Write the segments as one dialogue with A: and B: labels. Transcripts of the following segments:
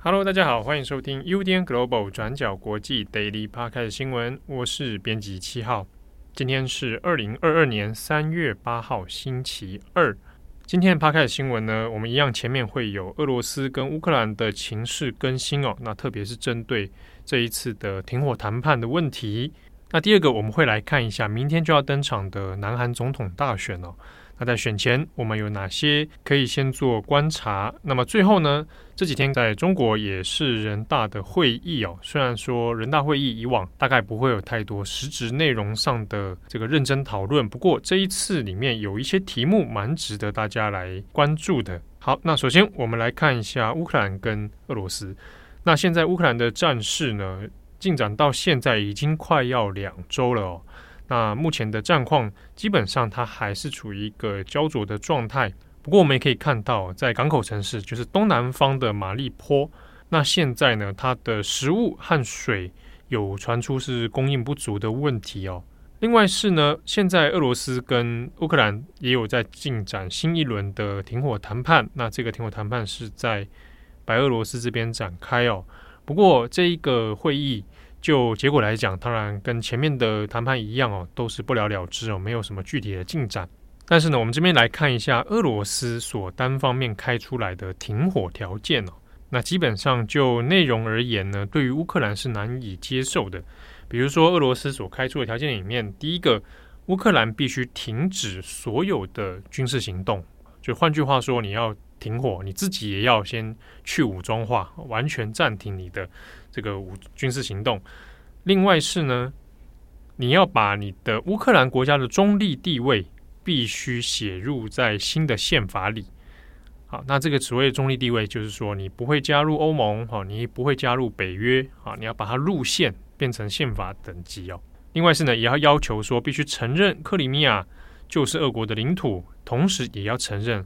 A: Hello，大家好，欢迎收听 UDN Global 转角国际 Daily parks 新闻，我是编辑七号。今天是二零二二年三月八号，星期二。今天的 Podcast 新闻呢，我们一样前面会有俄罗斯跟乌克兰的情势更新哦。那特别是针对这一次的停火谈判的问题。那第二个，我们会来看一下明天就要登场的南韩总统大选哦。那在选前，我们有哪些可以先做观察？那么最后呢，这几天在中国也是人大的会议哦。虽然说人大会议以往大概不会有太多实质内容上的这个认真讨论，不过这一次里面有一些题目蛮值得大家来关注的。好，那首先我们来看一下乌克兰跟俄罗斯。那现在乌克兰的战事呢，进展到现在已经快要两周了哦。那目前的战况基本上它还是处于一个胶着的状态。不过我们也可以看到，在港口城市，就是东南方的马利坡，那现在呢，它的食物和水有传出是供应不足的问题哦。另外是呢，现在俄罗斯跟乌克兰也有在进展新一轮的停火谈判。那这个停火谈判是在白俄罗斯这边展开哦。不过，这一个会议就结果来讲，当然跟前面的谈判一样哦，都是不了了之哦，没有什么具体的进展。但是呢，我们这边来看一下俄罗斯所单方面开出来的停火条件哦。那基本上就内容而言呢，对于乌克兰是难以接受的。比如说，俄罗斯所开出的条件里面，第一个，乌克兰必须停止所有的军事行动，就换句话说，你要。停火，你自己也要先去武装化，完全暂停你的这个武军事行动。另外是呢，你要把你的乌克兰国家的中立地位必须写入在新的宪法里。好，那这个所谓中立地位，就是说你不会加入欧盟，好，你不会加入北约，好，你要把它入宪变成宪法等级哦。另外是呢，也要要求说必须承认克里米亚就是俄国的领土，同时也要承认。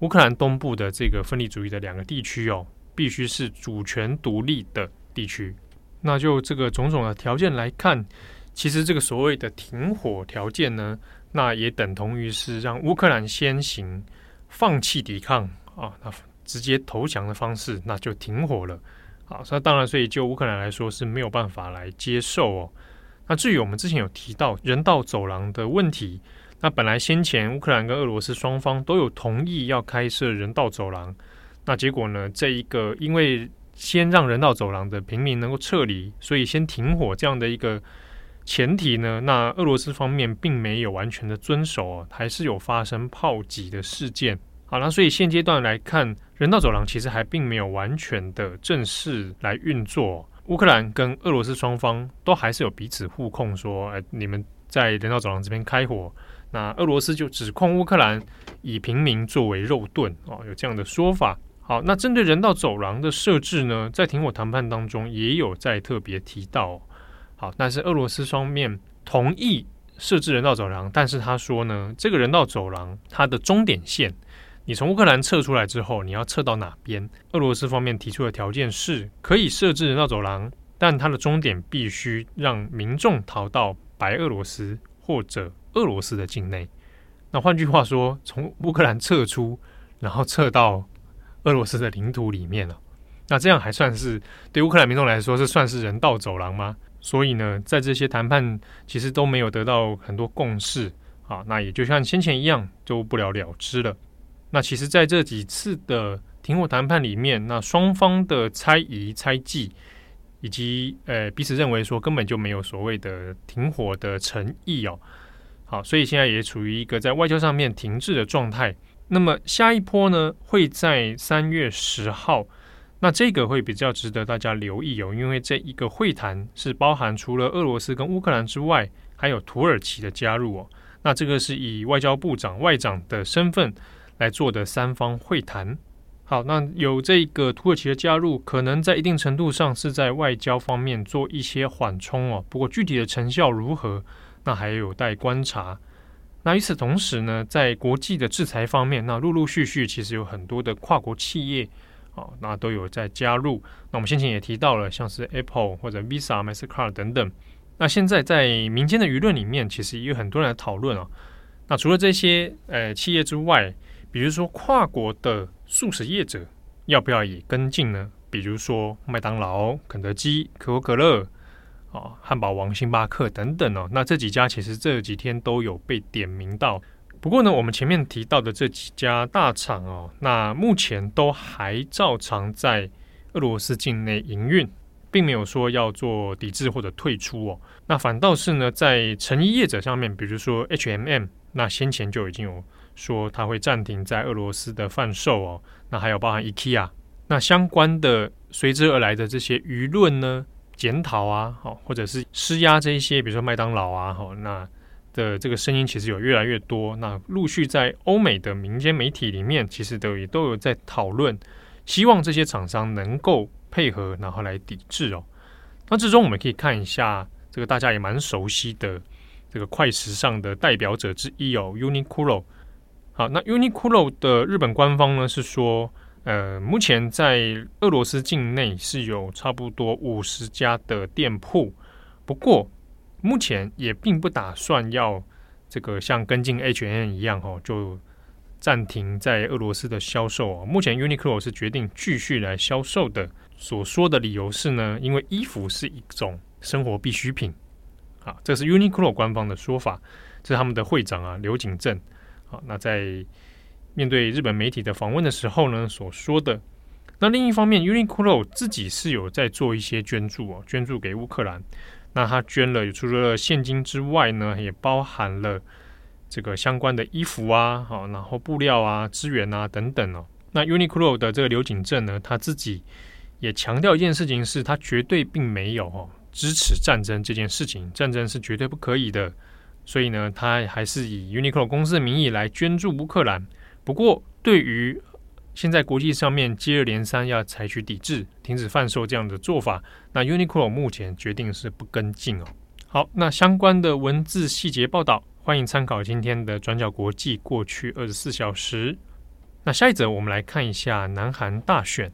A: 乌克兰东部的这个分离主义的两个地区哦，必须是主权独立的地区。那就这个种种的条件来看，其实这个所谓的停火条件呢，那也等同于是让乌克兰先行放弃抵抗啊，那直接投降的方式，那就停火了。好，那当然，所以就乌克兰来说是没有办法来接受哦。那至于我们之前有提到人道走廊的问题。那本来先前乌克兰跟俄罗斯双方都有同意要开设人道走廊，那结果呢？这一个因为先让人道走廊的平民能够撤离，所以先停火这样的一个前提呢，那俄罗斯方面并没有完全的遵守哦，还是有发生炮击的事件。好了，所以现阶段来看，人道走廊其实还并没有完全的正式来运作。乌克兰跟俄罗斯双方都还是有彼此互控，说：“哎，你们在人道走廊这边开火。”那俄罗斯就指控乌克兰以平民作为肉盾哦，有这样的说法。好，那针对人道走廊的设置呢，在停火谈判当中也有在特别提到。好，但是俄罗斯方面同意设置人道走廊，但是他说呢，这个人道走廊它的终点线，你从乌克兰撤出来之后，你要撤到哪边？俄罗斯方面提出的条件是可以设置人道走廊，但它的终点必须让民众逃到白俄罗斯或者。俄罗斯的境内，那换句话说，从乌克兰撤出，然后撤到俄罗斯的领土里面了。那这样还算是对乌克兰民众来说是算是人道走廊吗？所以呢，在这些谈判其实都没有得到很多共识啊。那也就像先前一样，就不了了之了。那其实在这几次的停火谈判里面，那双方的猜疑、猜忌，以及呃彼此认为说根本就没有所谓的停火的诚意哦。好，所以现在也处于一个在外交上面停滞的状态。那么下一波呢，会在三月十号。那这个会比较值得大家留意哦，因为这一个会谈是包含除了俄罗斯跟乌克兰之外，还有土耳其的加入哦。那这个是以外交部长、外长的身份来做的三方会谈。好，那有这个土耳其的加入，可能在一定程度上是在外交方面做一些缓冲哦。不过具体的成效如何？那还有待观察。那与此同时呢，在国际的制裁方面，那陆陆续续其实有很多的跨国企业啊，那都有在加入。那我们先前也提到了，像是 Apple 或者 Visa、Mastercard 等等。那现在在民间的舆论里面，其实也有很多人讨论啊。那除了这些呃企业之外，比如说跨国的素食业者要不要也跟进呢？比如说麦当劳、肯德基、可口可乐、啊汉堡王、星巴克等等哦。那这几家其实这几天都有被点名到。不过呢，我们前面提到的这几家大厂哦，那目前都还照常在俄罗斯境内营运，并没有说要做抵制或者退出哦。那反倒是呢，在成衣业者上面，比如说 H&M，那先前就已经有说它会暂停在俄罗斯的贩售哦。那还有包含 IKEA，那相关的随之而来的这些舆论呢，检讨啊，好，或者是施压这一些，比如说麦当劳啊，好，那的这个声音其实有越来越多。那陆续在欧美的民间媒体里面，其实都也都有在讨论，希望这些厂商能够配合，然后来抵制哦。那之中我们可以看一下。这个大家也蛮熟悉的，这个快时尚的代表者之一哦，Uniqlo。好，那 Uniqlo 的日本官方呢是说，呃，目前在俄罗斯境内是有差不多五十家的店铺，不过目前也并不打算要这个像跟进 H&M 一样哦，就暂停在俄罗斯的销售哦。目前 Uniqlo 是决定继续来销售的，所说的理由是呢，因为衣服是一种。生活必需品，啊，这是 Uniqlo 官方的说法，这是他们的会长啊刘景正，那在面对日本媒体的访问的时候呢，所说的。那另一方面，Uniqlo 自己是有在做一些捐助哦，捐助给乌克兰。那他捐了，除了现金之外呢，也包含了这个相关的衣服啊，好，然后布料啊、资源啊等等哦。那 Uniqlo 的这个刘景正呢，他自己也强调一件事情，是他绝对并没有哦。支持战争这件事情，战争是绝对不可以的。所以呢，他还是以 Uniqlo 公司的名义来捐助乌克兰。不过，对于现在国际上面接二连三要采取抵制、停止贩售这样的做法，那 Uniqlo 目前决定是不跟进哦。好，那相关的文字细节报道，欢迎参考今天的转角国际过去二十四小时。那下一则，我们来看一下南韩大选。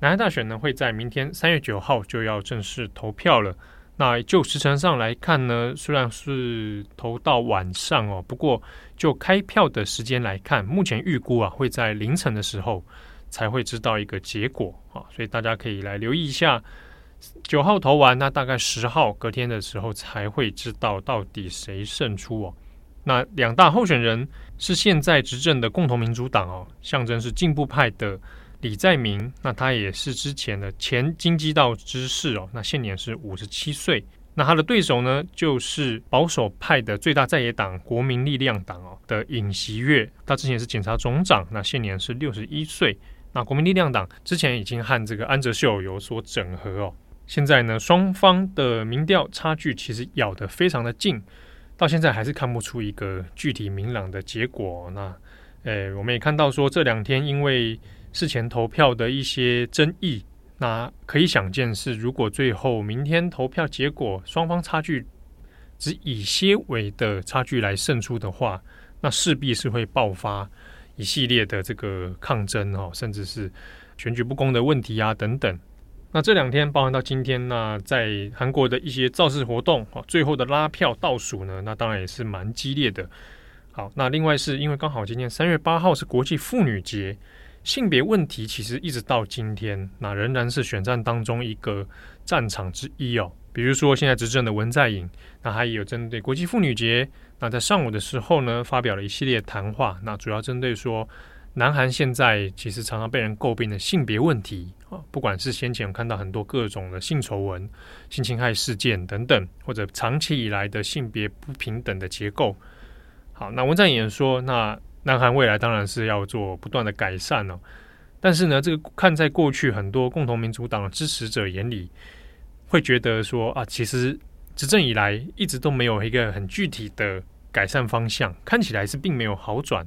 A: 南韩大选呢，会在明天三月九号就要正式投票了。那就时辰上来看呢，虽然是投到晚上哦，不过就开票的时间来看，目前预估啊会在凌晨的时候才会知道一个结果啊，所以大家可以来留意一下。九号投完，那大概十号隔天的时候才会知道到底谁胜出哦。那两大候选人是现在执政的共同民主党哦，象征是进步派的。李在明，那他也是之前的前京畿道知事哦，那现年是五十七岁。那他的对手呢，就是保守派的最大在野党国民力量党哦的尹锡悦，他之前是检察总长，那现年是六十一岁。那国民力量党之前已经和这个安哲秀有所整合哦，现在呢，双方的民调差距其实咬得非常的近，到现在还是看不出一个具体明朗的结果。那，诶，我们也看到说这两天因为事前投票的一些争议，那可以想见是，如果最后明天投票结果双方差距只以些微的差距来胜出的话，那势必是会爆发一系列的这个抗争哦，甚至是选举不公的问题啊等等。那这两天包含到今天，那在韩国的一些造势活动哦，最后的拉票倒数呢，那当然也是蛮激烈的。好，那另外是因为刚好今天三月八号是国际妇女节。性别问题其实一直到今天，那仍然是选战当中一个战场之一哦。比如说现在执政的文在寅，那他也有针对国际妇女节，那在上午的时候呢，发表了一系列谈话，那主要针对说，南韩现在其实常常被人诟病的性别问题啊，不管是先前有看到很多各种的性丑闻、性侵害事件等等，或者长期以来的性别不平等的结构。好，那文在寅说那。南韩未来当然是要做不断的改善了，但是呢，这个看在过去很多共同民主党的支持者眼里，会觉得说啊，其实执政以来一直都没有一个很具体的改善方向，看起来是并没有好转，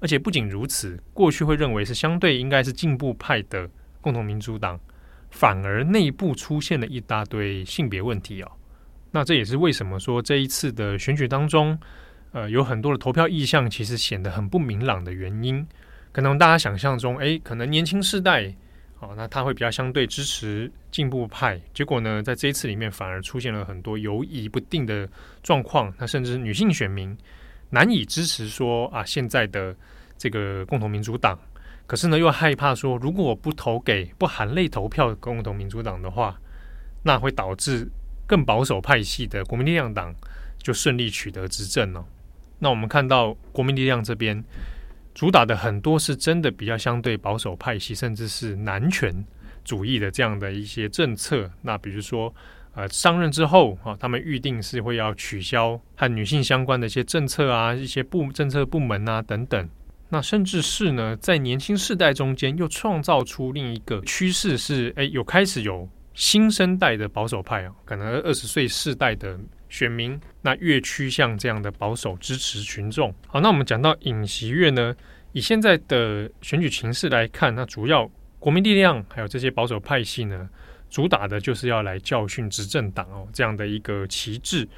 A: 而且不仅如此，过去会认为是相对应该是进步派的共同民主党，反而内部出现了一大堆性别问题哦，那这也是为什么说这一次的选举当中。呃，有很多的投票意向其实显得很不明朗的原因，可能大家想象中，诶，可能年轻世代，哦，那他会比较相对支持进步派，结果呢，在这一次里面反而出现了很多犹疑不定的状况，那甚至女性选民难以支持说啊，现在的这个共同民主党可是呢，又害怕说，如果我不投给不含泪投票共同民主党的话，那会导致更保守派系的国民力量党就顺利取得执政了。那我们看到国民力量这边主打的很多是真的比较相对保守派系，甚至是男权主义的这样的一些政策。那比如说，呃，上任之后啊，他们预定是会要取消和女性相关的一些政策啊，一些部政策部门啊等等。那甚至是呢，在年轻世代中间又创造出另一个趋势，是哎，有开始有新生代的保守派啊，可能二十岁世代的选民，那越趋向这样的保守支持群众。好，那我们讲到尹锡悦呢，以现在的选举情势来看，那主要国民力量还有这些保守派系呢，主打的就是要来教训执政党哦，这样的一个旗帜。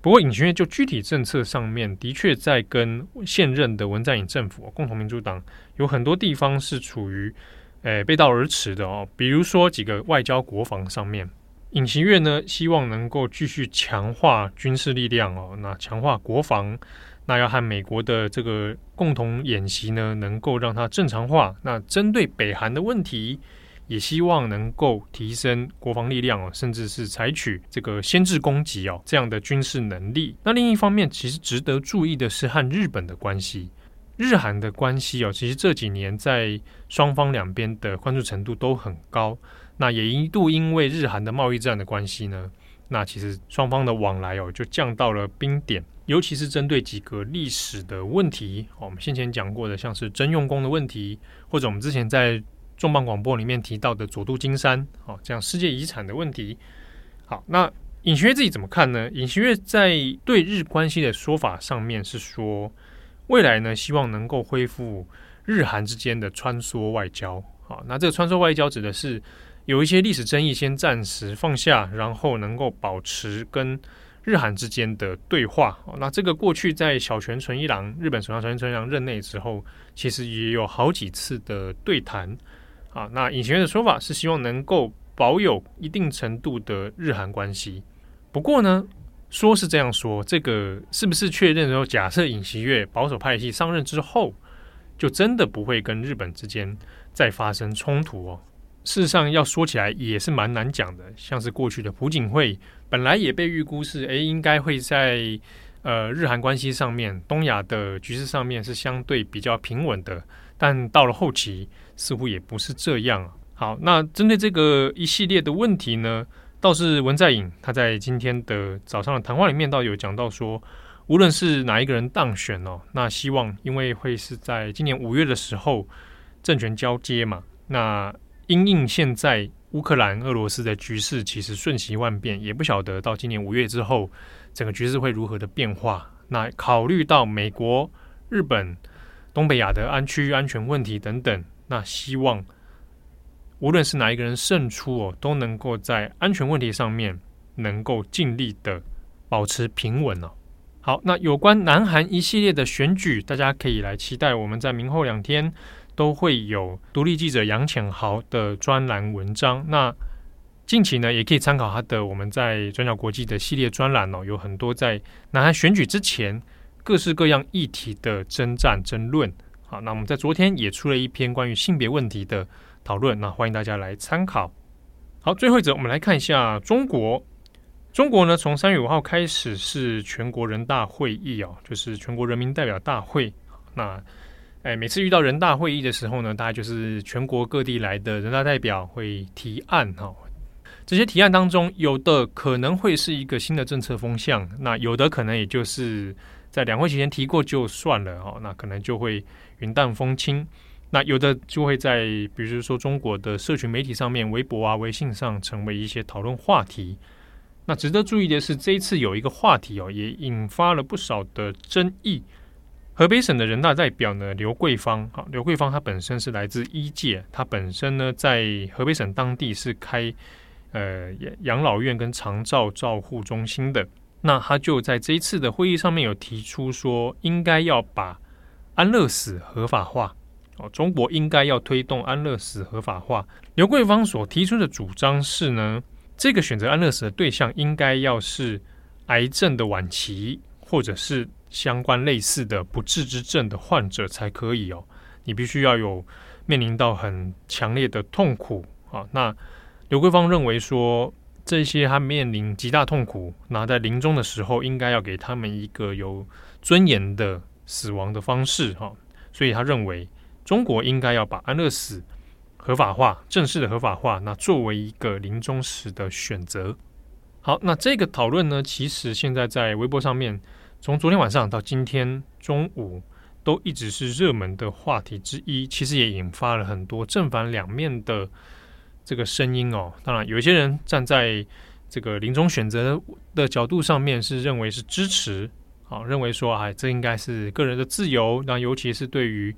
A: 不过，尹锡悦就具体政策上面，的确在跟现任的文在寅政府、共同民主党有很多地方是处于诶、背道而驰的哦。比如说几个外交、国防上面，尹锡悦呢希望能够继续强化军事力量哦，那强化国防，那要和美国的这个共同演习呢，能够让它正常化。那针对北韩的问题。也希望能够提升国防力量哦，甚至是采取这个先制攻击哦这样的军事能力。那另一方面，其实值得注意的是和日本的关系，日韩的关系哦，其实这几年在双方两边的关注程度都很高。那也一度因为日韩的贸易战的关系呢，那其实双方的往来哦就降到了冰点。尤其是针对几个历史的问题，我们先前讲过的，像是征用工的问题，或者我们之前在重磅广播里面提到的佐渡金山，哦，这样世界遗产的问题。好，那尹锡悦自己怎么看呢？尹锡悦在对日关系的说法上面是说，未来呢，希望能够恢复日韩之间的穿梭外交。好，那这个穿梭外交指的是有一些历史争议先暂时放下，然后能够保持跟日韩之间的对话。那这个过去在小泉纯一郎日本首相小泉纯一郎任内之后，其实也有好几次的对谈。啊，那尹锡悦的说法是希望能够保有一定程度的日韩关系。不过呢，说是这样说，这个是不是确认说，假设尹锡悦保守派系上任之后，就真的不会跟日本之间再发生冲突哦？事实上，要说起来也是蛮难讲的。像是过去的朴槿惠，本来也被预估是，诶，应该会在呃日韩关系上面、东亚的局势上面是相对比较平稳的。但到了后期，似乎也不是这样。好，那针对这个一系列的问题呢，倒是文在寅他在今天的早上的谈话里面，倒有讲到说，无论是哪一个人当选哦，那希望因为会是在今年五月的时候政权交接嘛，那因应现在乌克兰、俄罗斯的局势其实瞬息万变，也不晓得到今年五月之后整个局势会如何的变化。那考虑到美国、日本。东北亚的安区安全问题等等，那希望无论是哪一个人胜出哦，都能够在安全问题上面能够尽力的保持平稳哦。好，那有关南韩一系列的选举，大家可以来期待，我们在明后两天都会有独立记者杨浅豪的专栏文章。那近期呢，也可以参考他的我们在转角国际的系列专栏哦，有很多在南韩选举之前。各式各样议题的争战争论，好，那我们在昨天也出了一篇关于性别问题的讨论，那欢迎大家来参考。好，最后一则，我们来看一下中国。中国呢，从三月五号开始是全国人大会议哦，就是全国人民代表大会。那，哎，每次遇到人大会议的时候呢，大概就是全国各地来的人大代表会提案哈。这些提案当中，有的可能会是一个新的政策风向，那有的可能也就是。在两会期间提过就算了哦，那可能就会云淡风轻。那有的就会在，比如说中国的社群媒体上面，微博啊、微信上成为一些讨论话题。那值得注意的是，这一次有一个话题哦，也引发了不少的争议。河北省的人大代表呢，刘桂芳，好，刘桂芳她本身是来自医界，她本身呢在河北省当地是开呃养老院跟长照照护中心的。那他就在这一次的会议上面有提出说，应该要把安乐死合法化哦，中国应该要推动安乐死合法化。刘桂芳所提出的主张是呢，这个选择安乐死的对象应该要是癌症的晚期，或者是相关类似的不治之症的患者才可以哦。你必须要有面临到很强烈的痛苦啊。那刘桂芳认为说，这些他面临极大痛苦，那在临终的时候，应该要给他们一个有尊严的死亡的方式哈。所以他认为，中国应该要把安乐死合法化，正式的合法化，那作为一个临终时的选择。好，那这个讨论呢，其实现在在微博上面，从昨天晚上到今天中午，都一直是热门的话题之一。其实也引发了很多正反两面的这个声音哦。当然，有一些人站在这个临终选择的角度上面，是认为是支持，啊，认为说，哎，这应该是个人的自由。那尤其是对于，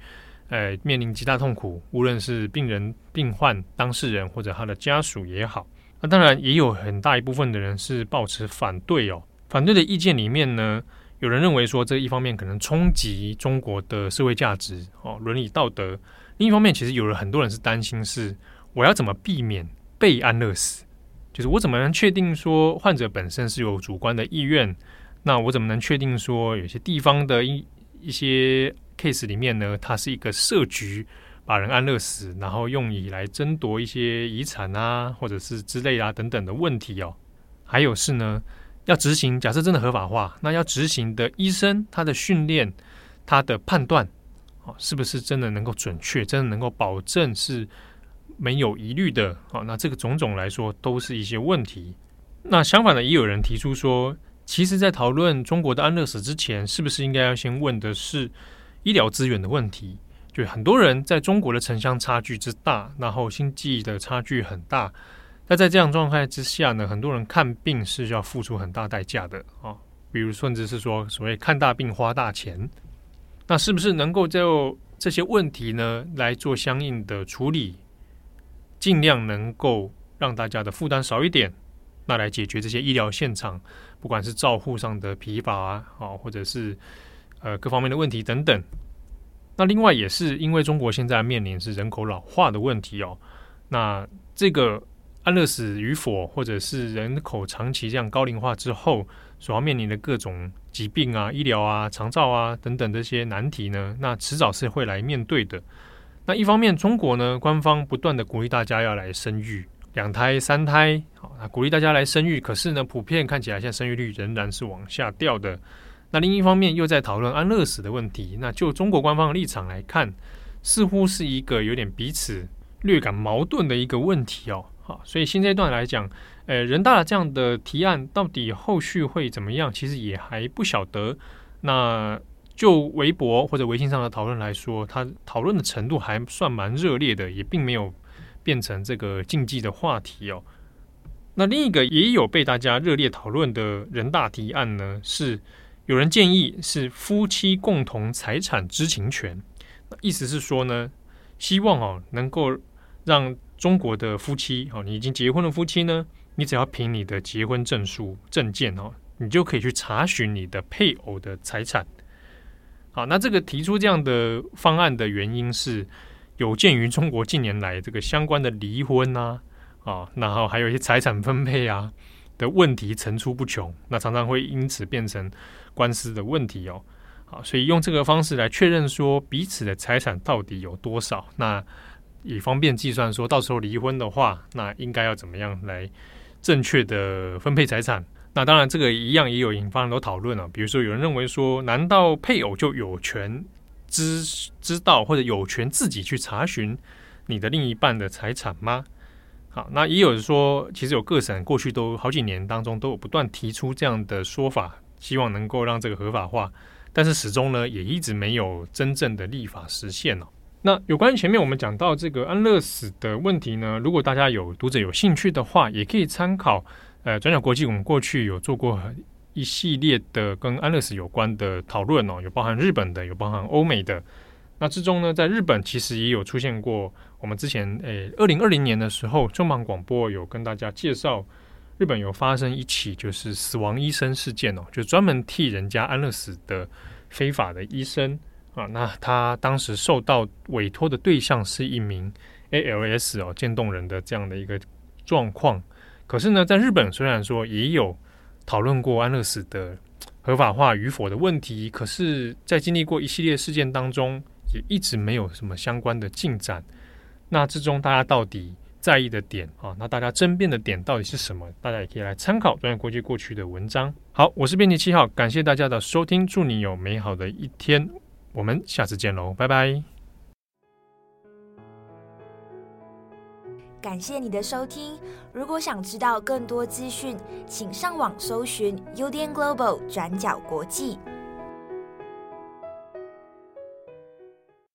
A: 呃，面临极大痛苦，无论是病人、病患、当事人或者他的家属也好。那当然也有很大一部分的人是抱持反对哦，反对的意见里面呢，有人认为说，这一方面可能冲击中国的社会价值哦，伦理道德；另一方面，其实有了很多人是担心是我要怎么避免被安乐死，就是我怎么能确定说患者本身是有主观的意愿？那我怎么能确定说有些地方的一一些 case 里面呢，它是一个设局？把人安乐死，然后用以来争夺一些遗产啊，或者是之类啊等等的问题哦。还有是呢，要执行，假设真的合法化，那要执行的医生他的训练、他的判断，哦，是不是真的能够准确，真的能够保证是没有疑虑的？哦，那这个种种来说都是一些问题。那相反的，也有人提出说，其实，在讨论中国的安乐死之前，是不是应该要先问的是医疗资源的问题？就很多人在中国的城乡差距之大，然后经济的差距很大，那在这样状态之下呢，很多人看病是要付出很大代价的啊、比如甚至是说所谓看大病花大钱，那是不是能够就这些问题呢来做相应的处理，尽量能够让大家的负担少一点，那来解决这些医疗现场不管是照护上的疲乏啊，哦、或者是呃各方面的问题等等。那另外也是因为中国现在面临是人口老化的问题哦，那这个安乐死与否，或者是人口长期这样高龄化之后所要面临的各种疾病啊、医疗啊、长照啊等等这些难题呢，那迟早是会来面对的。那一方面，中国呢官方不断的鼓励大家要来生育，两胎、三胎，好，那鼓励大家来生育，可是呢，普遍看起来现在生育率仍然是往下掉的。那另一方面又在讨论安乐死的问题，那就中国官方的立场来看，似乎是一个有点彼此略感矛盾的一个问题哦。好，所以现阶段来讲，呃，人大这样的提案到底后续会怎么样，其实也还不晓得。那就微博或者微信上的讨论来说，它讨论的程度还算蛮热烈的，也并没有变成这个禁忌的话题哦。那另一个也有被大家热烈讨论的人大提案呢，是。有人建议是夫妻共同财产知情权，意思是说呢，希望哦能够让中国的夫妻哦，你已经结婚的夫妻呢，你只要凭你的结婚证书证件哦，你就可以去查询你的配偶的财产。好，那这个提出这样的方案的原因是，有鉴于中国近年来这个相关的离婚啊，啊，然后还有一些财产分配啊的问题层出不穷，那常常会因此变成。官司的问题哦，好，所以用这个方式来确认说彼此的财产到底有多少，那以方便计算说到时候离婚的话，那应该要怎么样来正确的分配财产？那当然这个一样也有引发很多讨论啊，比如说有人认为说，难道配偶就有权知知道或者有权自己去查询你的另一半的财产吗？好，那也有说，其实有各省过去都好几年当中都有不断提出这样的说法。希望能够让这个合法化，但是始终呢，也一直没有真正的立法实现哦。那有关于前面我们讲到这个安乐死的问题呢，如果大家有读者有兴趣的话，也可以参考呃转角国际，我们过去有做过一系列的跟安乐死有关的讨论哦，有包含日本的，有包含欧美的。那之中呢，在日本其实也有出现过，我们之前诶二零二零年的时候，中广广播有跟大家介绍。日本有发生一起就是死亡医生事件哦，就专门替人家安乐死的非法的医生啊，那他当时受到委托的对象是一名 ALS 哦渐冻人的这样的一个状况。可是呢，在日本虽然说也有讨论过安乐死的合法化与否的问题，可是，在经历过一系列事件当中，一直没有什么相关的进展。那之中大家到底在意的点啊，那大家争辩的点到底是什么？大家也可以来参考专业国际过去的文章。好，我是编辑七号，感谢大家的收听，祝你有美好的一天，我们下次见喽，拜拜。
B: 感谢你的收听。如果想知道更多资讯，请上网搜寻 UDN Global 转角国际。